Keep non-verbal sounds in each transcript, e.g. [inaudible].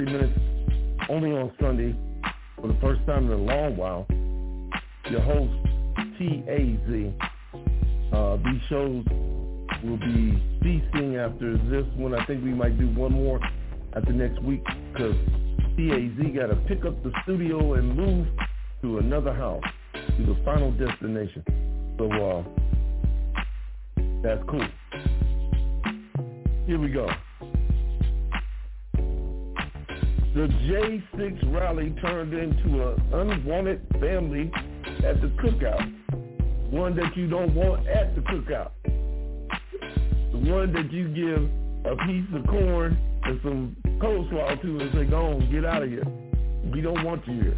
30 minutes, only on Sunday, for the first time in a long while. Your host, T-A-Z. Uh, these shows will be ceasing after this one. I think we might do one more after next week because T-A-Z got to pick up the studio and move to another house, to the final destination. So uh, that's cool. Here we go. The J6 rally turned into an unwanted family at the cookout. One that you don't want at the cookout. The one that you give a piece of corn and some coleslaw to and say, go on, get out of here. We don't want you here.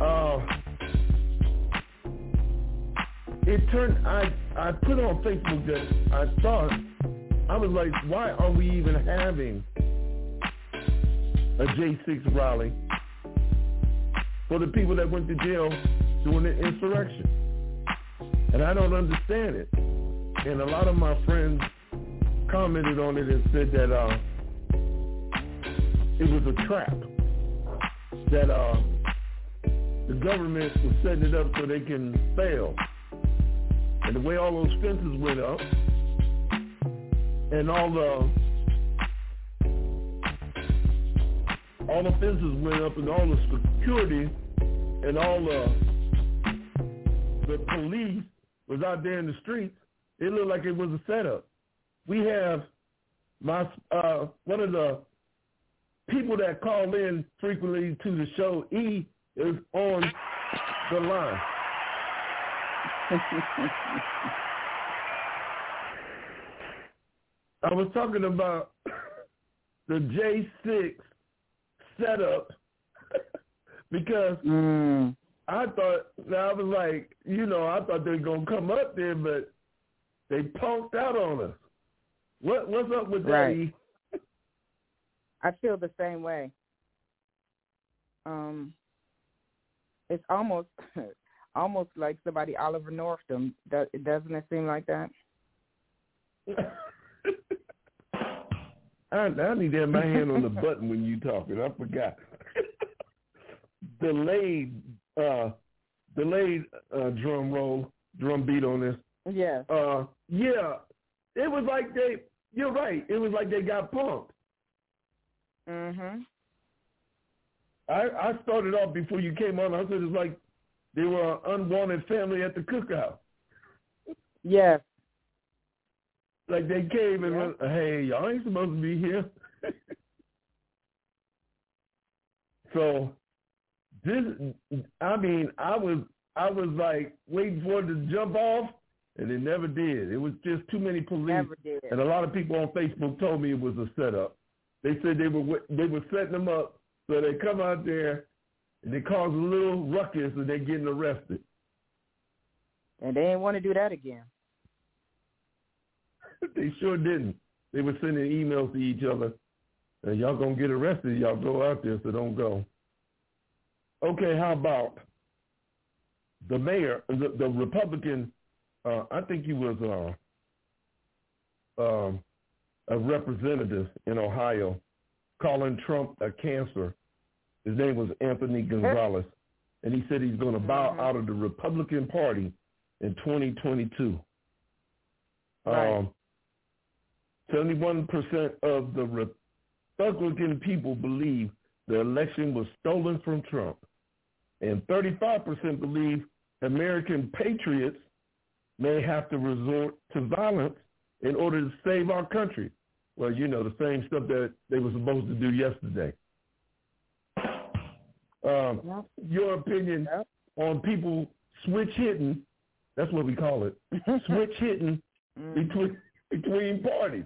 Uh, it turned, I, I put on Facebook that I thought, I was like, why are we even having a J6 rally for the people that went to jail during the insurrection. And I don't understand it. And a lot of my friends commented on it and said that uh, it was a trap. That uh, the government was setting it up so they can fail. And the way all those fences went up and all the all the fences went up and all the security and all the the police was out there in the streets, it looked like it was a setup. We have my uh, one of the people that call in frequently to the show, E, is on the line. [laughs] I was talking about the J6 setup [laughs] because Mm. I thought I was like, you know, I thought they were gonna come up there, but they punked out on us. What what's up with that? Right. E? I feel the same way. Um, it's almost [laughs] almost like somebody Oliver North them. Doesn't it seem like that? [laughs] I, I need to have my hand on the button when you talking. I forgot. [laughs] delayed, uh, delayed uh, drum roll, drum beat on this. Yeah. Uh, yeah, it was like they. You're right. It was like they got punked. Mhm. I, I started off before you came on. I said it's like they were an unwanted family at the cookout. Yes. Like they came and went, hey, y'all ain't supposed to be here. [laughs] so this, I mean, I was, I was like waiting for it to jump off, and it never did. It was just too many police, and a lot of people on Facebook told me it was a setup. They said they were they were setting them up so they come out there and they cause a little ruckus and they're getting arrested. And they didn't want to do that again. [laughs] they sure didn't. They were sending emails to each other. Uh, y'all gonna get arrested. Y'all go out there, so don't go. Okay, how about the mayor, the, the Republican? Uh, I think he was uh, um, a representative in Ohio, calling Trump a cancer. His name was Anthony Gonzalez, and he said he's going to bow Mhm. out of the Republican Party in 2022. Right. Um, 71% of the Republican people believe the election was stolen from Trump. And 35% believe American patriots may have to resort to violence in order to save our country. Well, you know, the same stuff that they were supposed to do yesterday. Um, your opinion on people switch hitting, that's what we call it, [laughs] switch hitting Mhm. between between parties.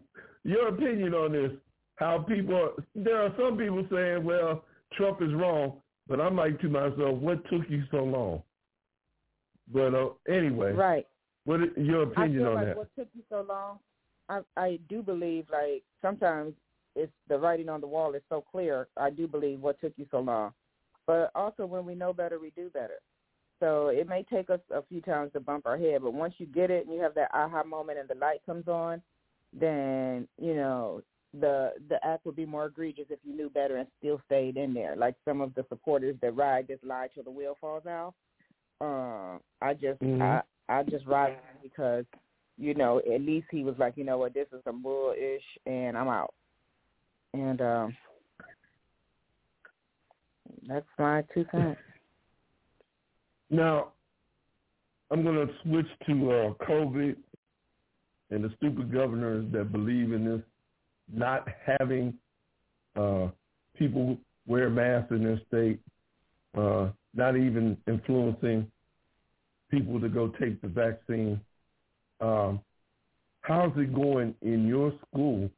Your opinion on this? How people? There are some people saying, "Well, Trump is wrong," but I'm like to myself, "What took you so long?" But uh, anyway, right. What is your opinion I feel on like that? What took you so long? I I do believe like sometimes it's the writing on the wall is so clear. I do believe what took you so long, but also when we know better, we do better. So it may take us a few times to bump our head, but once you get it and you have that aha moment and the light comes on, then you know the the act would be more egregious if you knew better and still stayed in there. Like some of the supporters that ride this lie till the wheel falls out. Uh, I just Mhm. I I just ride because you know at least he was like you know what this is some bullish and I'm out. And um, that's my two cents. Now, I'm going to switch to uh, COVID and the stupid governors that believe in this not having uh, people wear masks in their state, uh, not even influencing people to go take the vaccine. Um, how's it going in your school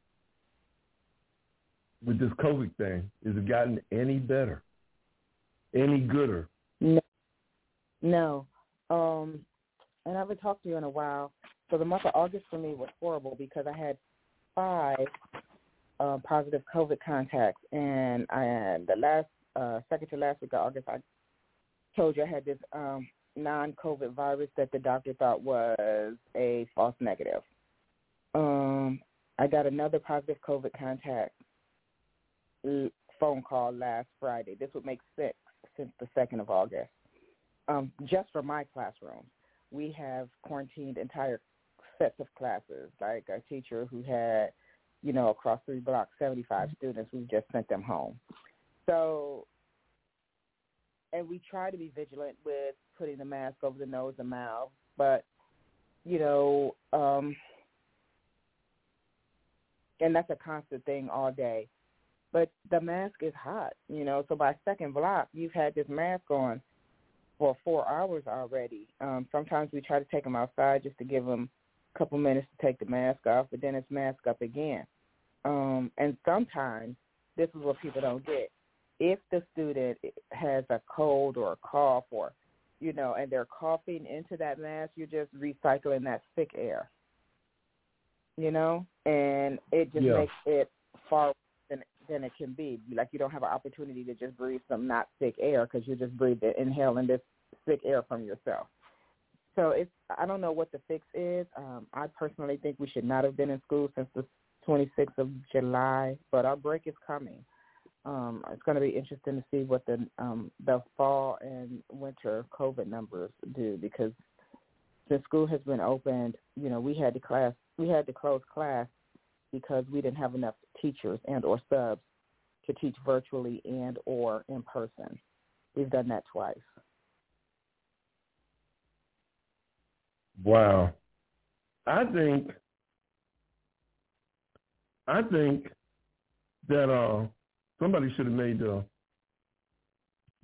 with this COVID thing? Has it gotten any better, any gooder? No, no. Um, and I haven't talked to you in a while. So the month of August for me was horrible because I had five uh, positive COVID contacts, and I the last uh, second to last week of August, I told you I had this um, non-COVID virus that the doctor thought was a false negative. Um, I got another positive COVID contact phone call last Friday. This would make six since the second of August. Um, just for my classroom, we have quarantined entire sets of classes. Like a teacher who had, you know, across three blocks, 75 students, we've just sent them home. So, and we try to be vigilant with putting the mask over the nose and mouth, but, you know, um, and that's a constant thing all day. But the mask is hot, you know, so by second block, you've had this mask on for four hours already. Um, sometimes we try to take them outside just to give them a couple minutes to take the mask off, but then it's mask up again. Um, and sometimes this is what people don't get. If the student has a cold or a cough or, you know, and they're coughing into that mask, you're just recycling that sick air. You know, and it just Yeah. makes it far worse than than it can be. Like you don't have an opportunity to just breathe some not sick air because you're just breathing, inhaling this sick air from yourself. So it's I don't know what the fix is. Um, I personally think we should not have been in school since the 26th of July, but our break is coming. Um, it's going to be interesting to see what the um, the fall and winter COVID numbers do because since school has been opened, you know, we had to class we had to close class because we didn't have enough teachers and or subs to teach virtually and or in person. We've done that twice. Wow. I think I think that uh somebody should have made the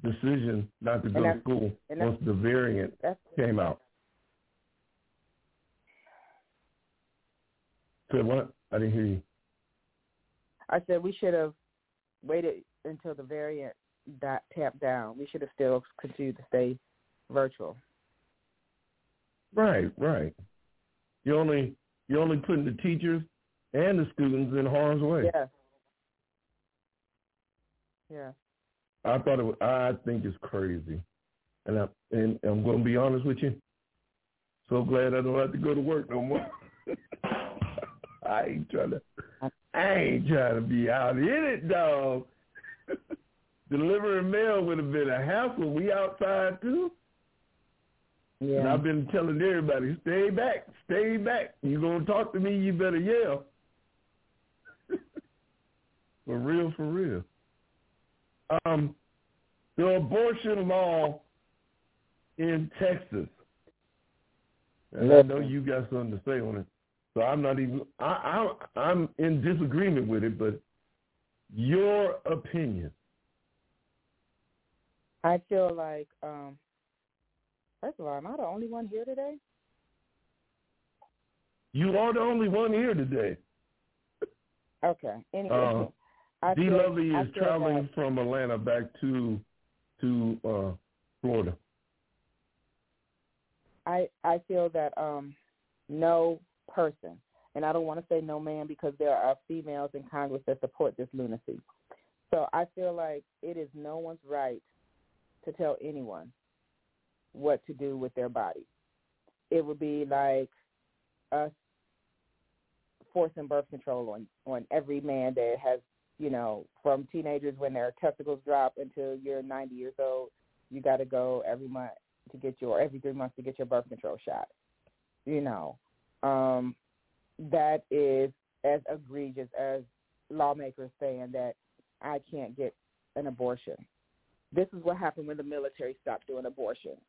decision not to go to school once the variant came out. Said what? I didn't hear you. I said we should have waited until the variant got tapped down. We should have still continued to stay virtual. Right, right. You only you're only putting the teachers and the students in harm's way. Yeah. Yeah. I thought it was, I think it's crazy. And I and I'm gonna be honest with you. So glad I don't have to go to work no more. [laughs] I ain't trying to I ain't trying to be out in it, dog. [laughs] Delivering mail would have been a hassle. We outside too. And I've been telling everybody, stay back, stay back. You gonna talk to me, you better yell. [laughs] for real, for real. Um, the abortion law in Texas. And I know you got something to say on it. So I'm not even I, I I'm in disagreement with it, but your opinion. I feel like um first of all, am I the only one here today? You are the only one here today. Okay. Anyway, Uh, I D. Lovely is traveling that- from Atlanta back to to uh, Florida. I I feel that um no person, and I don't want to say no man because there are females in Congress that support this lunacy. So I feel like it is no one's right to tell anyone what to do with their body. It would be like us forcing birth control on on every man that has, you know, from teenagers when their testicles drop until you're 90 years old, you got to go every month to get your every three months to get your birth control shot. You know, um, that is as egregious as lawmakers saying that I can't get an abortion. This is what happened when the military stopped doing abortions.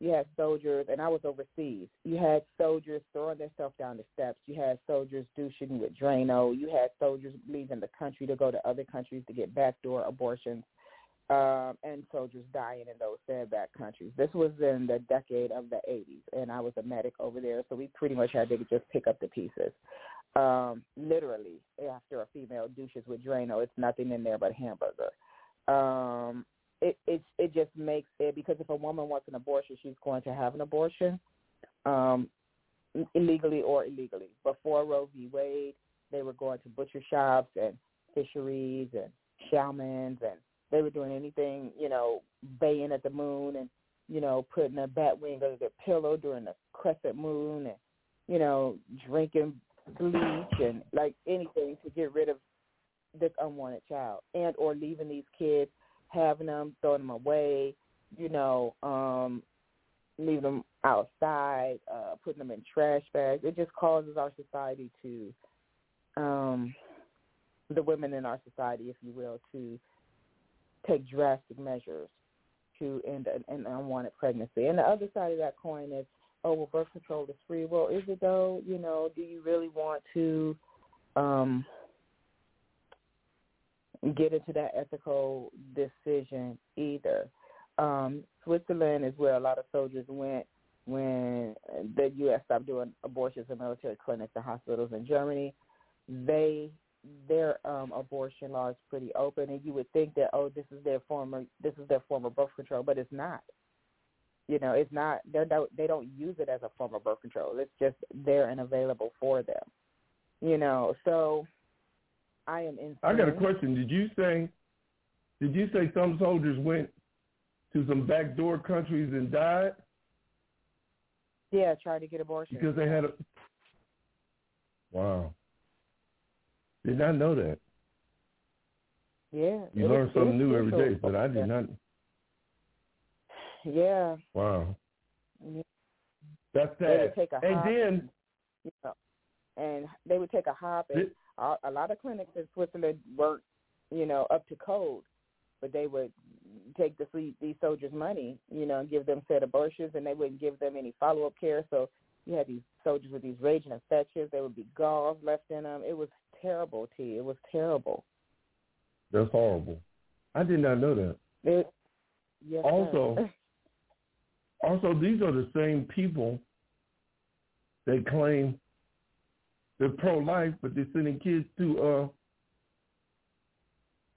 You had soldiers, and I was overseas. You had soldiers throwing themselves down the steps. You had soldiers douching with Drano. You had soldiers leaving the country to go to other countries to get backdoor abortions um, and soldiers dying in those said back countries. This was in the decade of the 80s, and I was a medic over there, so we pretty much had to just pick up the pieces. Um, literally, after a female douches with Drano, it's nothing in there but hamburger. Um, it it it just makes it because if a woman wants an abortion, she's going to have an abortion, um, illegally or illegally. Before Roe v. Wade, they were going to butcher shops and fisheries and shamans and they were doing anything, you know, baying at the moon and, you know, putting a bat wing under their pillow during the crescent moon and, you know, drinking bleach and like anything to get rid of this unwanted child and or leaving these kids, having them, throwing them away, you know, um, leaving them outside, uh, putting them in trash bags. It just causes our society to um the women in our society, if you will, to take drastic measures to end an, an unwanted pregnancy. And the other side of that coin is, oh, well, birth control is free. Well, is it though? You know, do you really want to um, get into that ethical decision either? Um, Switzerland is where a lot of soldiers went when the U.S. stopped doing abortions in military clinics and hospitals in Germany. They their um abortion law is pretty open and you would think that oh this is their former this is their form of birth control but it's not you know it's not they don't they don't use it as a form of birth control it's just there and available for them you know so i am in I got a question. Did you say did you say some soldiers went to some backdoor countries and died yeah trying to get abortion because they had a Wow. Did not know that. yeah You learn was- something new every day, but I did not. yeah Wow. Yeah. That's they sad. would take a And hop then you know, and they would take a hop and Did- a, a lot of clinics in Switzerland weren't, you know, up to code, but they would take the these soldiers' money, you know, and give them said abortions, and they wouldn't give them any follow up care. So you had these soldiers with these raging infections. There would be galls left in them. It was terrible, T. It was terrible. that's horrible. I did not know that. It, yes. Also- [laughs] Also, these are the same people that claim they're pro-life, but they're sending kids to uh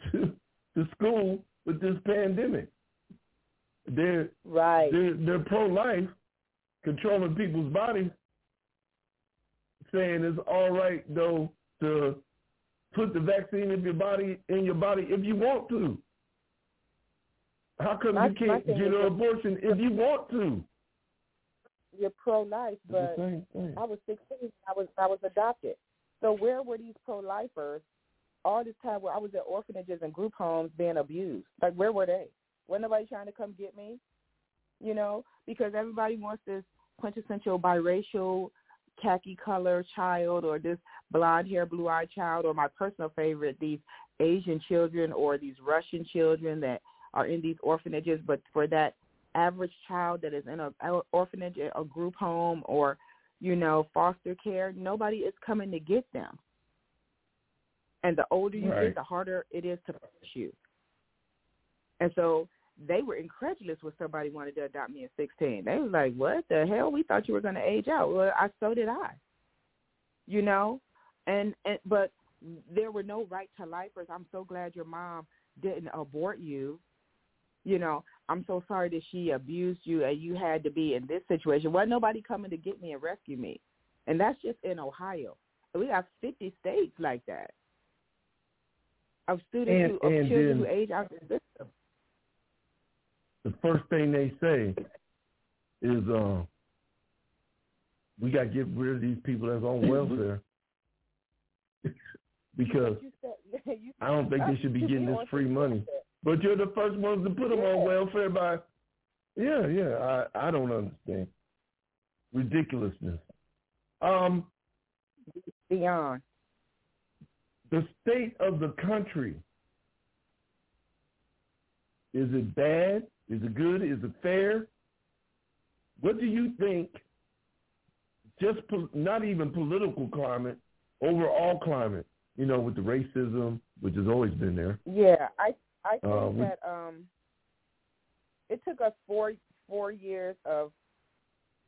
[laughs] to, to school with this pandemic. They're right. they're, they're pro-life, controlling people's bodies, saying it's all right though to put the vaccine in your body in your body if you want to. How come My- you can't get an abortion if you want to? You're pro life, but the same thing. I was 16. I was I was adopted. So where were these pro lifers all this time? Where I was at orphanages and group homes being abused. Like where were they? Was nobody trying to come get me? You know, because everybody wants this quintessential biracial khaki color child or this blonde hair, blue eyed child, or my personal favorite, these Asian children or these Russian children that are in these orphanages. But for that average child that is in a a orphanage, a group home, or you know foster care, nobody is coming to get them. And the older you Right. get, the harder it is to push you. And so they were incredulous when somebody wanted to adopt me at 16. They was like, "What the hell? We thought you were going to age out." Well, I so did I. you know, and and but there were no right to lifers. I'm so glad your mom didn't abort you. You know, I'm so sorry that she abused you and you had to be in this situation. Wasn't nobody coming to get me and rescue me, and that's just in Ohio. We got 50 states like that of students And- who, of and children who age out of the system. The first thing they say is, uh, we got to get rid of these people that's on welfare [laughs] because You said- [laughs] you I don't think they should be [laughs] getting this free money. But you're the first ones to put them on welfare by, yeah, yeah. I I don't understand ridiculousness. Um, Beyond. the state of the country. Is it bad? Is it good? Is it fair? What do you think? Just po- not even political climate, overall climate. You know, with the racism, which has always been there. Yeah, I I think Uh, we- that um, it took us four four years of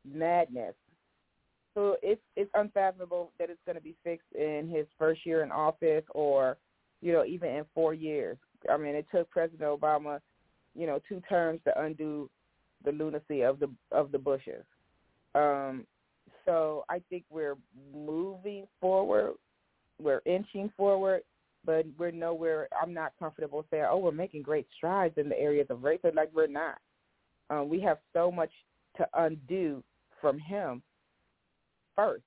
madness. So it's it's unfathomable that it's going to be fixed in his first year in office, or you know even in four years. I mean, it took President Obama, you know, two terms to undo the lunacy of the of the Bushes. Um, so I think we're moving forward. We're inching forward but we're nowhere. I'm not comfortable saying, "Oh, we're making great strides in the areas of race." Like we're not. Um, we have so much to undo from him first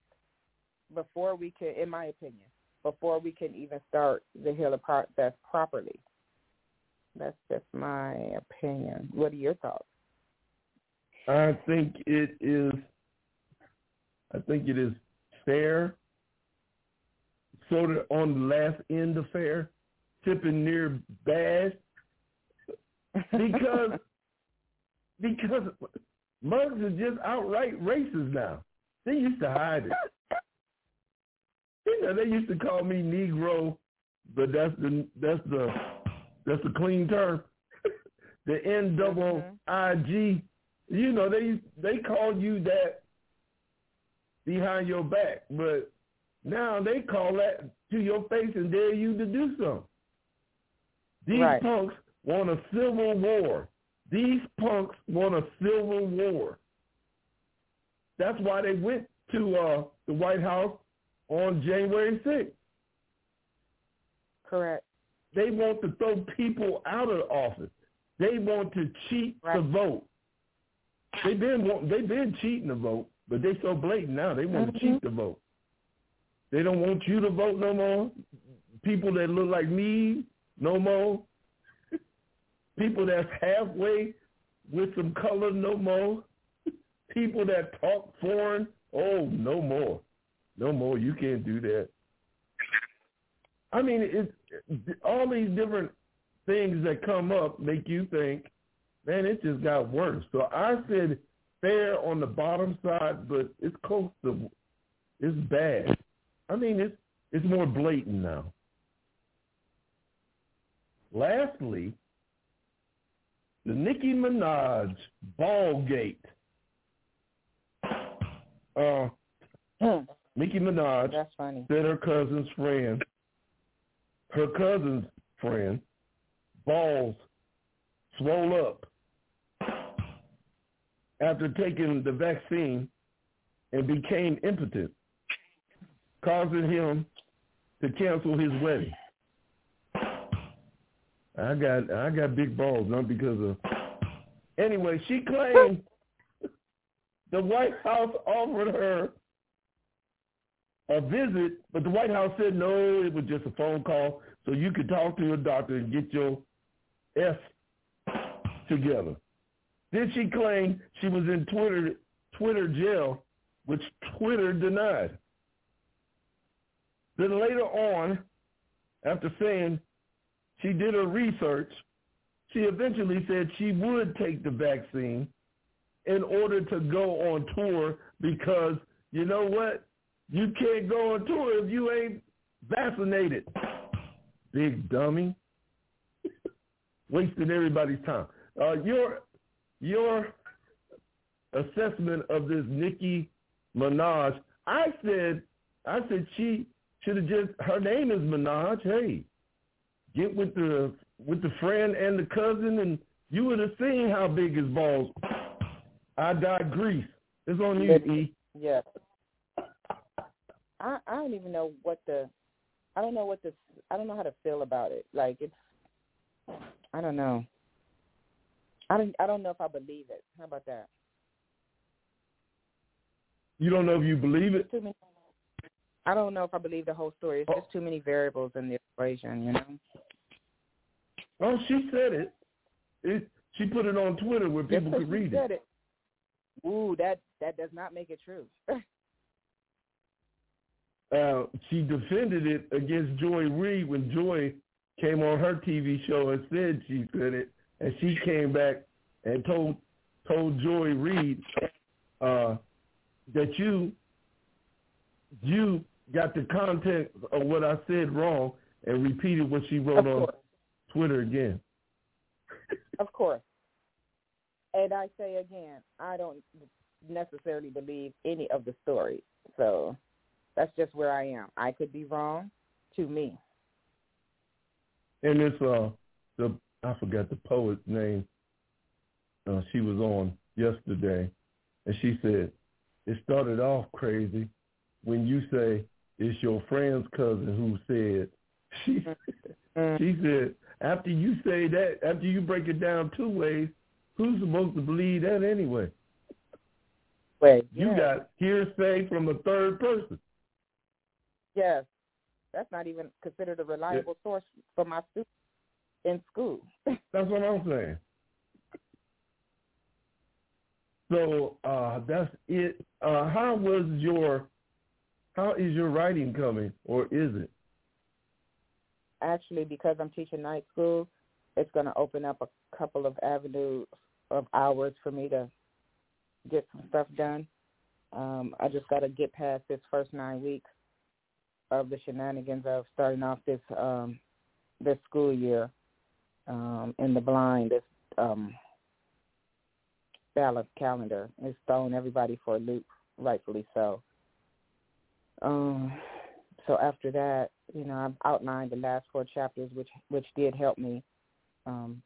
before we can, in my opinion, before we can even start the healing process properly. That's just my opinion. What are your thoughts? I think it is. I think it is fair. Sort of on the last end of fair, tipping near bad, because [laughs] because mugs are just outright racist now. They used to hide it. You know, they used to call me Negro, but that's the that's the that's the clean term. [laughs] the N double mm-hmm. I G. You know, they they called you that behind your back, but now they call that to your face and dare you to do something. These Right. punks want a civil war. These punks want a civil war. That's why they went to uh, the White House on January 6th. Correct. They want to throw people out of office. They want to cheat the vote. They've been they've been cheating the vote, but they so blatant now. They want to Mhm. cheat the vote. They don't want you to vote no more. People that look like me no more. People that's halfway with some color no more. People that talk foreign, oh no more, no more. You can't do that. I mean, it's all these different things that come up make you think, man, it just got worse. So I said fair on the bottom side, but it's close to, it's bad. I mean, it's it's more blatant now. Lastly, the Nicki Minaj Ballgate. Uh, Hmm. Nicki Minaj That's funny. said her cousin's friend, her cousin's friend, balls swole up after taking the vaccine and became impotent, causing him to cancel his wedding. I got I got big balls, not because of anyway, she claimed [laughs] the White House offered her a visit, but the White House said no, it was just a phone call, so you could talk to your doctor and get your F together. Then she claimed she was in Twitter Twitter jail, which Twitter denied. Then later on, after saying she did her research, she eventually said she would take the vaccine in order to go on tour because you know what? You can't go on tour if you ain't vaccinated. Big dummy. [laughs] Wasting everybody's time. Uh, your your assessment of this Nicki Minaj, I said I said she should have just. Her name is Minaj. Hey, get with the with the friend and the cousin, and you would have seen how big his balls. I digress. It's on you, E. Yeah. I I don't even know what the I don't know what this I don't know how to feel about it. Like it's I don't know. I don't I don't know if I believe it. How about that? You don't know if you believe it. Too many, I don't know if I believe the whole story. It's Oh. just too many variables in the equation, you know. Oh, she said it. It. She put it on Twitter where people could she read said it. it. Ooh, that that does not make it true. [laughs] Uh, she defended it against Joy Reid when Joy came on her TV show and said she said it, and she came back and told told Joy Reid uh, that you you got the content of what I said wrong and repeated what she wrote on Twitter again. of course. And I say again, I don't necessarily believe any of the stories. So that's just where I am. I could be wrong to me. And it's uh the I forgot the poet's name. Uh, she was on yesterday, and she said it started off crazy when you say it's your friend's cousin who said. [laughs] She Mm. she said after you say that, after you break it down two ways, who's supposed to believe that anyway? Wait, You got hearsay from a third person. yes. That's not even considered a reliable source for my students in school. [laughs] That's what I'm saying. So uh, that's it. Uh, how was your? How is your writing coming, or is it? Actually, because I'm teaching night school, it's going to open up a couple of avenues of hours for me to get some stuff done. Um, I just got to get past this first nine weeks of the shenanigans of starting off this um, this school year um, in the blind. This um, balanced calendar is throwing everybody for a loop, rightfully so. Um, so after that, you know, I've outlined the last four chapters, which which did help me um,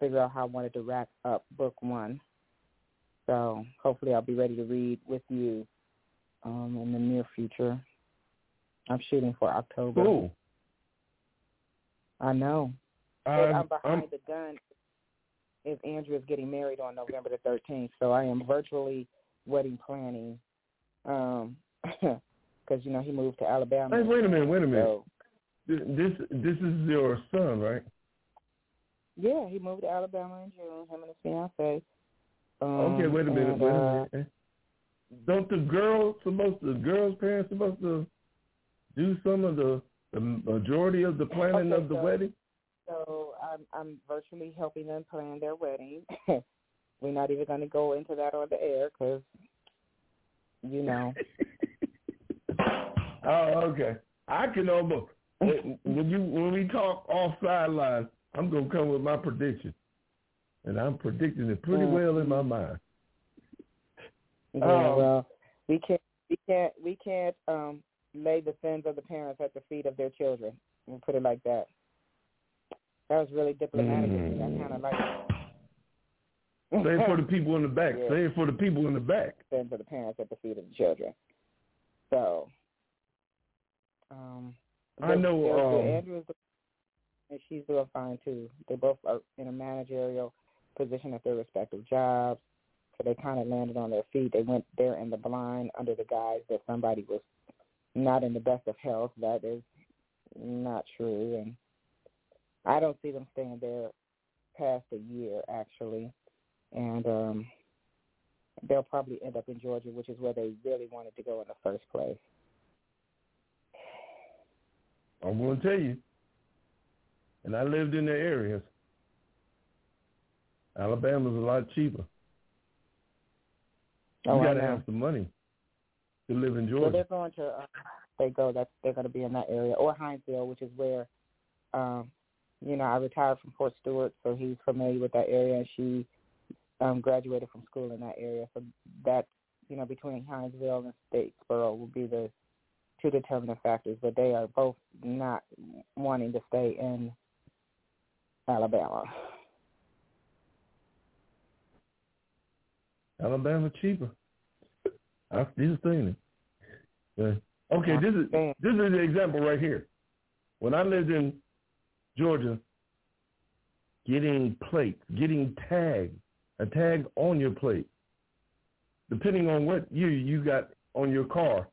figure out how I wanted to wrap up book one. So hopefully, I'll be ready to read with you um, in the near future. I'm shooting for October. Cool. I know. But I'm, I'm behind I'm, the gun if Andrew is getting married on November the 13th. So I am virtually wedding planning um, [laughs] because, you know, he moved to Alabama. hey, wait a minute, wait a minute. So, This this is your son, right? yeah, he moved to Alabama in June, him and his fiance. Um, Okay, wait a minute, and, wait a uh, minute. Don't the girls supposed to, the girls' parents supposed to do some of the the majority of the planning Okay, of the so- wedding? So I'm I'm virtually helping them plan their wedding. [laughs] We're not even going to go into that on the air because, you know, Oh, okay. I can almost [laughs] when you when we talk off sidelines, I'm gonna come with my prediction, and I'm predicting it pretty well in my mind. yeah, Um, well, we can't we can't we can't um lay the sins of the parents at the feet of their children. We'll put it like that. That was really diplomatic. me. I kind of like it. Say it for the people in the back. [laughs] Yeah. Say it for the people in the back. sins of the parents at the feet of the children. So, um, I know, um, Andrew is, and she's doing fine too. They both are in a managerial position at their respective jobs, so they kind of landed on their feet. They went there in the blind under the guise that somebody was not in the best of health. That is not true, and I don't see them staying there past a year actually, and um they'll probably end up in Georgia, which is where they really wanted to go in the first place. I'm gonna tell you. And I lived in the areas. Alabama's a lot cheaper. Oh, you I gotta have some money to live in Georgia. So they're going to uh, they go that they're going to be in that area or Hinesville, which is where um you know I retired from Fort Stewart, so he's familiar with that area. And she um graduated from school in that area, so that you know between Hinesville and Statesboro will be the two determining factors, but they are both not wanting to stay in Alabama. Alabama cheaper. I still saying it. Okay, this is uh, this is the example right here. When I lived in Georgia, getting plates, getting tags, a tag on your plate, depending on what year you got on your car,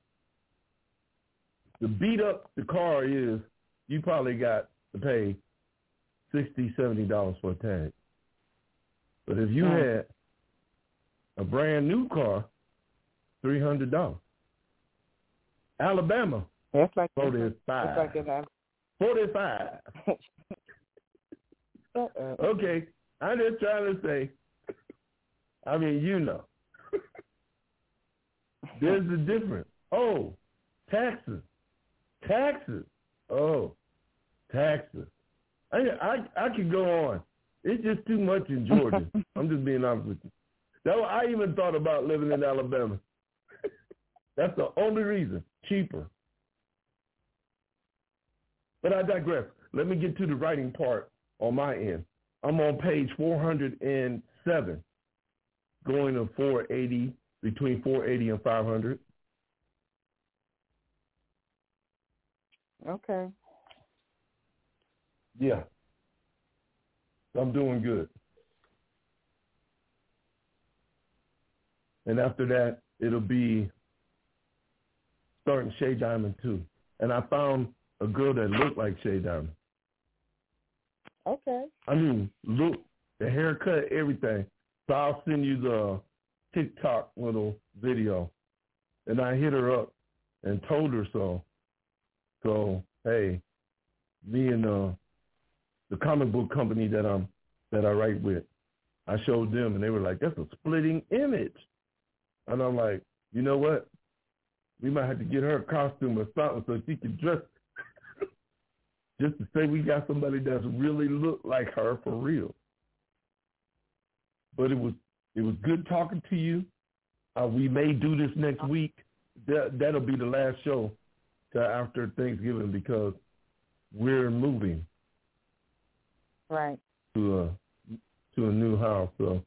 the beat up the car is, you probably got to pay sixty, seventy dollars for a tag. But if you had a brand new car, three hundred dollars. Alabama, that's like forty five. Like in, forty five. [laughs] okay, I'm just trying to say. I mean, you know, [laughs] there's a difference. Oh, taxes, taxes. Oh, taxes. I I I could go on. It's just too much in Georgia. [laughs] I'm just being honest with you. That I even thought about living in Alabama. [laughs] That's the only reason. Cheaper. But I digress. Let me get to the writing part on my end. I'm on page 407, going to 480, between 480 and 500. Okay. Yeah. I'm doing good. And after that, it'll be starting Shay Diamond too. And I found a girl that looked like Shay Diamond. Okay. I mean, look, the haircut, everything. So I'll send you the TikTok little video. And I hit her up and told her so. So, hey, me and uh, the comic book company that I'm that I write with, I showed them and they were like, That's a splitting image. And I'm like, you know what? We might have to get her a costume or something so she can dress [laughs] just to say we got somebody that's really look like her for real. But it was it was good talking to you. Uh, we may do this next week. That that'll be the last show to after Thanksgiving because we're moving. Right. To a to a new house. So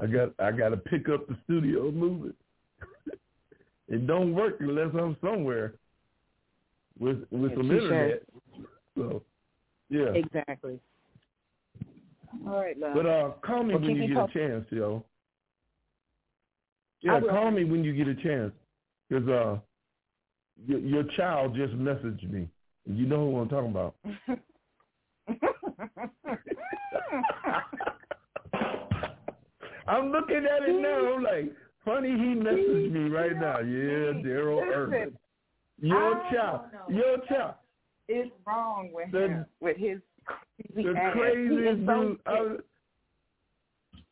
I got I got to pick up the studio and move it. [laughs] it don't work unless I'm somewhere with with some internet. So yeah. Exactly. All right, love. But uh, call me well, when you get talk- a chance, yo. Yeah, call me when you get a chance, because uh, your, your child just messaged me. You know who I'm talking about. [laughs] I'm looking at it now. I'm like, funny, he messaged me right now. Yeah, Daryl Urban. Your child, your child. It's wrong with The- him, with his crazy The ass. Craziest so dude. Was-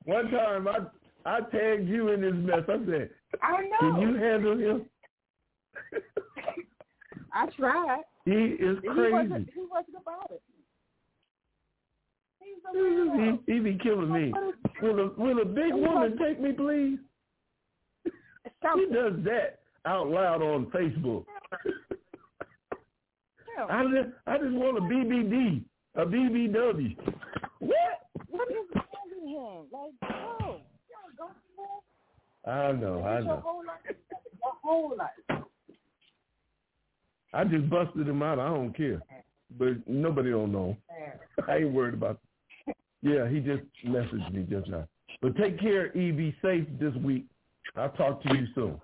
one time, I I tagged you in this mess. I said, I know. "Can you handle him?" I tried. he is He crazy. wasn't, he wasn't about it. He's a. He, he be killing me. Will a will a big woman take me, please? He does that out loud on Facebook. I just I just want a BBD, a BBW. What? What is wrong with him? Like, no. You don't go to I know, I Your know. whole life. Your whole life. I just busted him out. I don't care, but nobody don't know. I ain't worried about. Yeah, he just messaged me just now. But take care, E. Be safe this week. I'll talk to you soon.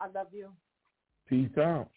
I love you. Peace out.